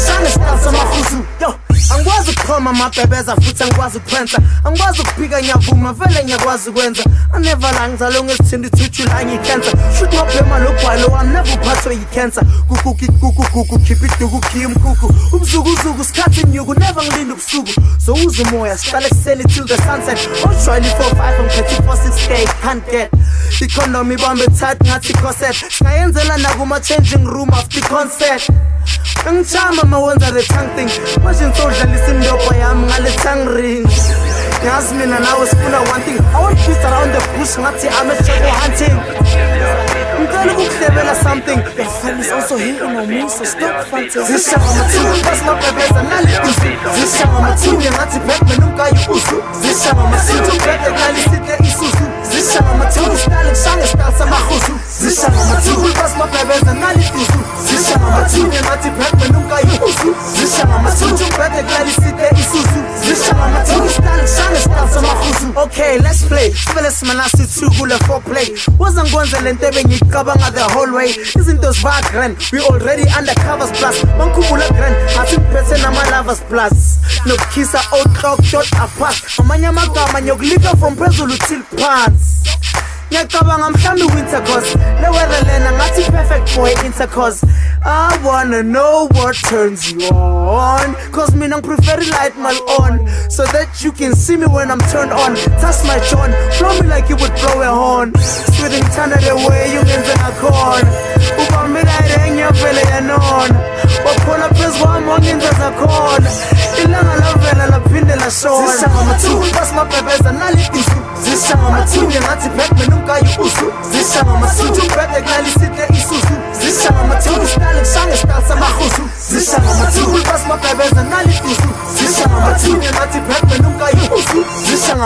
angikwazi ukukhoma amabhebeza futhi angikwazi ukuphensa. Angikwazi ukuphika ngiyavuma vele ngiyakwazi ukwenza. Anevela ngizalo ngesithindi thuthula ngikhensa shuthi ngobhema lobhalo waneva uphathwe yikhensa kukukukukuku khipha iduku khiya umkhukhu umzukuzuku sikhathi nyuku neva ngilinda ubusuku. Zowuza umoya sihlale kuseni till the sunset. Ojwayele i-4-5 ngiphethe i-4-6k can't get. Ikhondomu ibambe tight ngathi corset. Singayenzela nakuma-changing room after i-concert Ngijama mawenza the tongue thing manje ngisodlalisa imdopo yami ngale tongue ring ngazi mina nawe sifuna one thing i want peace around the bush ngathi i'm a jago hunting ngicela ukukuhlebela something your friend is also here on me so stop fantasy zishaya amathuli basimabhebeza nalitusu zishaya amathuli ngathi batman umkayibusu zishaya amathuli ubhede kulalisite isusu zishaya amathuli style kushange style samahusu zishaya amathuli basimabhebeza nalitusu zishaya amathuli ngathi batman umkayibusu zishaya amathuli ubhede kulalisite isusu zishaya amathuli style kushange style samahusu okay let's play. Sivele simanasi two kule foreplay waza ngikwenze le nto ebengiyicabanga the whole way. Izinto ziba grand we already undercovers plus. Bangikhumbula grand. Ngathi ngiphethe nama-lovers plus. Nokukhisa outclock dot apas amanye amagama nyokulika from phezulu till phansi ngiyacabanga mhlawumbe winter cause le weather lena ngathi perfect boy intercourse I wanna know what turns you on. Cause mina ngiprefer light mal on So that you can see me when I'm turned on. Touch my John, blow me like you would blow a horn. Sweet ngithanda the way you ngenze ngakhona irenye vele yanona wakhona phezu kwami wangenza zakhona ilanga lavela laphinde amathuli basimabhebeza nalitisu ngathi Batman ungayi usu Zisha ngamathutu Bebe kulalisile isusu Zisha ngamathutu Style kushange style samahusu Zisha ngamathutu Bas mabebeza nalitusu ngathi Batman ungayi usu Zisha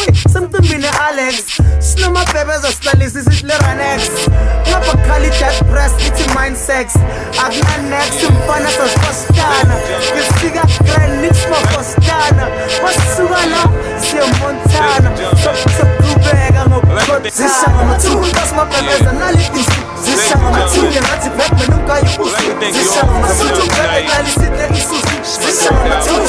boy, semcimbini Alex. Sinomabhebeza silalisi sithi le Ranex. Ngapha khali that press, ithi mind sex. Akuna next, mfana sasifastana. Ngisifika grand nix mafastana. Wasisuka la, siya Montana. Sokuqhubeka ngokukhothana. Zishanga amathulu, basimabhebeza nalitusu. Zishanga amathulu, ngathi Batman ungayibusu. Zishanga amathulu, bebe kulalisile isusu. Zishanga amathulu,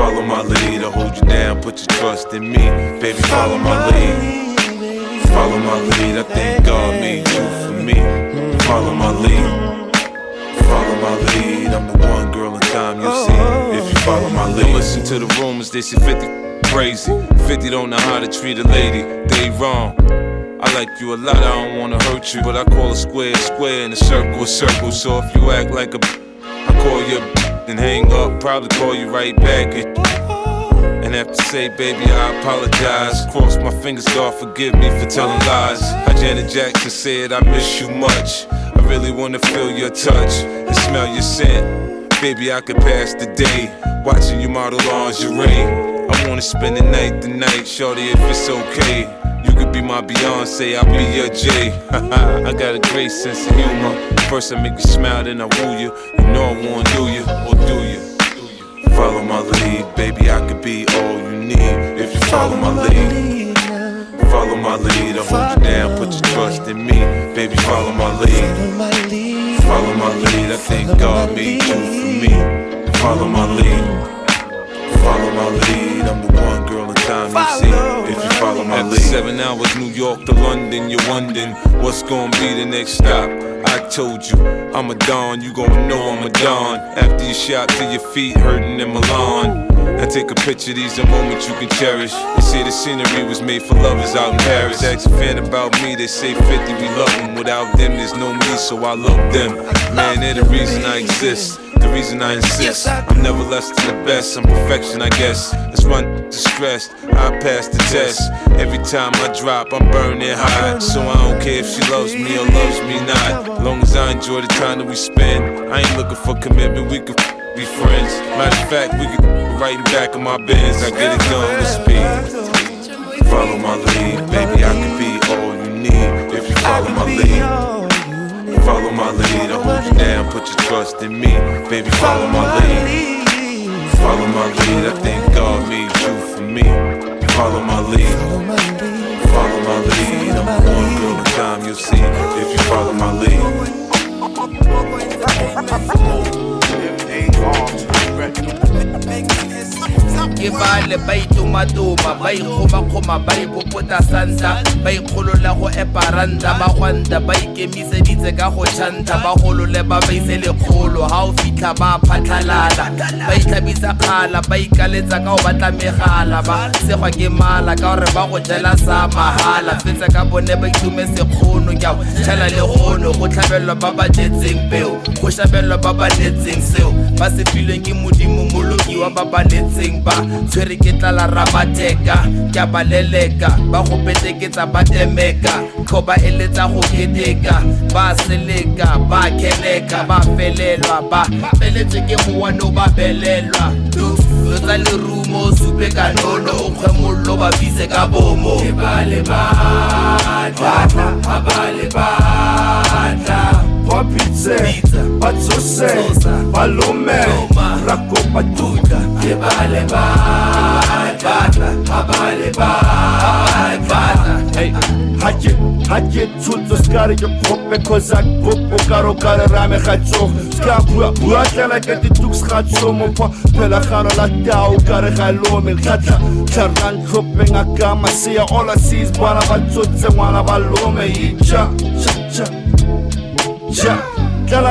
Follow my lead, I'll hold you down, put your trust in me, baby, follow my lead. Follow my lead, I think God made you for me. Follow my lead. Follow my lead, I'm the one girl in time you'll see if you follow my lead. Listen to the rumors, they say 50 crazy. 50 don't know how to treat a lady, they wrong. I like you a lot, I don't wanna hurt you, but I call a square a square and a circle a circle. So if you act like a, I call you a and hang up, probably call you right back. And have to say, baby, I apologize. Cross my fingers, God forgive me for telling lies. How Janet Jackson said, I miss you much. I really wanna feel your touch and smell your scent. Baby, I could pass the day watching you model lingerie. I wanna spend the night, the night, shorty, if it's okay. You could be my Beyonce, I'll be your Jay. I got a great sense of humor. First I make you smile, then I woo you. You know I wanna do you, or do you? Follow my lead, baby, I could be all you need if you follow my lead. Follow my lead, I'll hold you down, put your trust in me, baby, follow my lead. Follow my lead, I think God made you for me. Follow my lead. Follow my lead, I'm the one girl in time you see if you follow my lead. Seven hours, New York to London, you're wondering what's gonna be the next stop. I told you, I'm a Don, you gon' know I'm a Don. After you shot to your feet, hurting in Milan. Now take a picture, these are moments you can cherish. They say the scenery was made for lovers out in Paris. Ask a fan about me, they say 50, we love them. Without them, there's no me, so I love them. Man, they're the reason I exist. The reason I insist, I'm never less than the best. I'm perfection, I guess. Run to stress. I pass the test. Every time I drop, I'm burning hot. So I don't care if she loves me or loves me not. Long as I enjoy the time that we spend, I ain't looking for commitment. We could be friends. Matter of fact, we could right in back of my Benz. I get it done with speed. Follow my lead, baby. I can be all you need if you follow my lead. My lead, you down, put your trust in me, baby. Follow my lead. Follow my lead, I think God made you for me. Follow my lead. Follow my lead, I'm the one girl in time you'll see if you follow my lead. Ke bale ba itumatuma ba ikgomakgoma ba ipopota santa ba ikgolola go eparanta ba gwanta ba ikemiseditse ka go tšhanta ba golole ba ba ise lekgolo ga o fitlha ba phatlhalala ba itlhabisa kgala ba ikaletsa ka go batla megala ba segwa ke mala ka gore ba go jela sa mahala. Fetsa ka bone ba itume sekgono ke ao tšhela le gono go tlhabelwa ba ba jetseng peo go šabelwa ba ba netseng seo. Ba se filweng ke modimo molokiwa ba ba netseng ba tshwere ke tlala ramateka ke a ba leleka ba peteketsa ba temeka tlhoba eletsa go keteka ba seleka ba keleka ba felelwa ba feletse ke mowane ba belelwa. Tsa lerumo supe ka nono o kgwe mollo ba fise ka bomo. Ke ba le batla ba ba le batla Popitse, batsose, balome, rako batuta, ke ba le batla ba ba le batla Ha ke ha ke tshotso skare ke khope cause I book o karo kare rame tsogo ska bua bua tlela ke di tux ga tsomo pa phela gano la tao kare ga lome. Tlhatla tlarang khope ngaka masia all I see is bana ba tsotse ngwana ba lome. Cha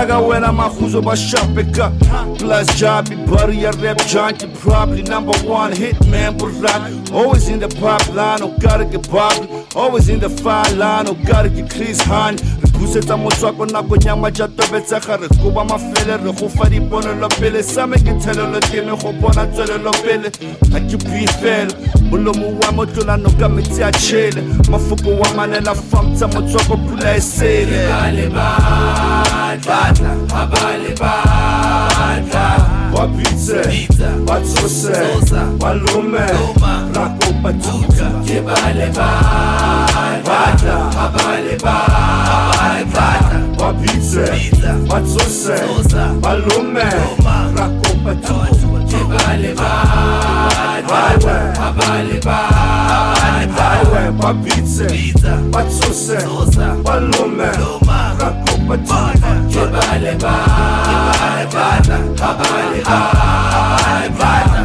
ka wena mahuzo ba shapeka Plus Jabi buddy a rap junkie Probably number one hit man Burak Always in the pop line Oh gotta get Bobby Always in the fine line Oh gotta get Chris Han Re busetsa motswako nako nyama ja tobetsega re koba mafele re go fa diponelo pele. Sa me ke go bona tswelelo pele. Ga ke bui fela molomo wa motlolano ka metsi a tšhele. Mafoko wa manela famtsa motswako pula e wapitse batsose balume rakopa tuka ke bale batla abale batla wapitse batsose balume rakopa tuka ke bale batla abale batla wapitse batsose balume rakopa tuka ke bale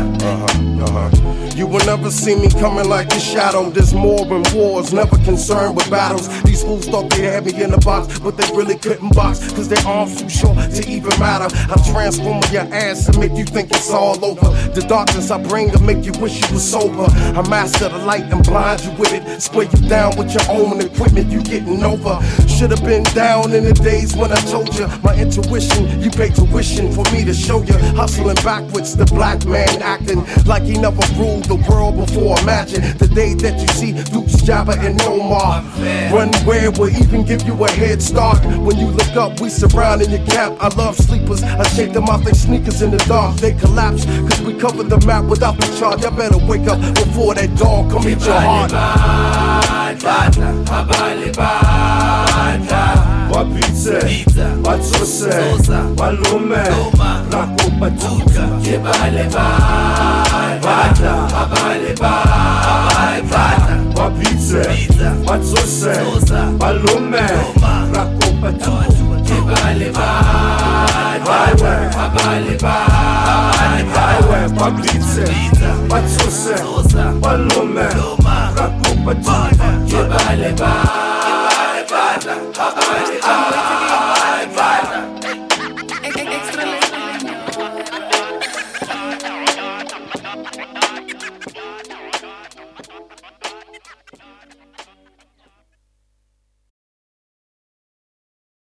never see me coming like a shadow. There's more than wars, never concerned with battles. These fools thought they had me in a box, but they really couldn't box, cause their arms too short to even matter. I transform your ass and make you think it's all over. The darkness I bring will make you wish you was sober. I master the light and blind you with it. Spray you down with your own equipment, you getting over. Should've been down in the days when I told you my intuition. You pay tuition for me to show you. Hustling backwards, the black man acting like he never ruled the world before. Imagine the day that you see Dukes, Jabba, and Omar. Run where will even give you a head start. When you look up, we surrounding your cap. I love sleepers. I shake them off their sneakers in the dark. They collapse, cause we cover the map without the charge. I better wake up before that dog come eat your heart. batla abale batla wapitse batsose balume rakopa tuka Wata, abaleba Abalebata Wapizze Watsosse Balume Rakopa tu Ebaleba Highway Abaleba Highway Wapizze Watsosse Balume Rakopa tu Ebaleba Ebalebata Abaleba